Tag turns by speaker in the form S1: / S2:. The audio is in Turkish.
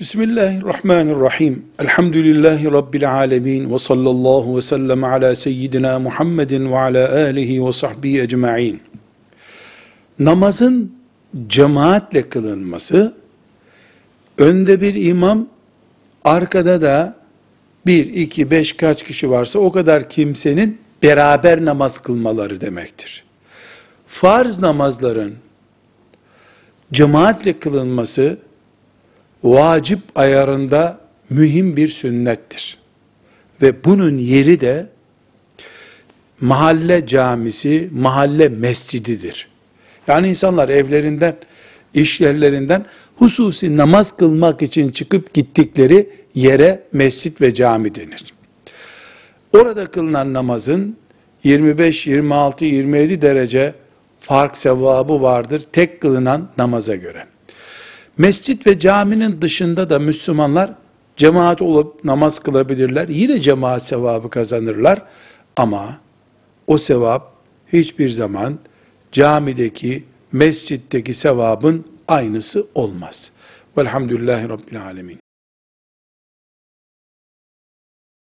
S1: Bismillahirrahmanirrahim. Elhamdülillahi Rabbil alemin. Ve sallallahu ve sellem ala seyyidina Muhammedin ve ala alihi ve sahbihi ecma'in. Namazın cemaatle kılınması, önde bir imam, arkada da bir, iki, beş kaç kişi varsa o kadar kimsenin beraber namaz kılmaları demektir. Farz namazların cemaatle kılınması, vacip ayarında mühim bir sünnettir. Ve bunun yeri de mahalle camisi, mahalle mescididir. Yani insanlar evlerinden, iş yerlerinden hususi namaz kılmak için çıkıp gittikleri yere mescit ve cami denir. Orada kılınan namazın 25, 26, 27 derece fark sevabı vardır tek kılınan namaza göre. Mescit ve caminin dışında da Müslümanlar cemaat olup namaz kılabilirler. Yine cemaat sevabı kazanırlar. Ama o sevap hiçbir zaman camideki, mescitteki sevabın aynısı olmaz. Velhamdülillahi Rabbil Alemin.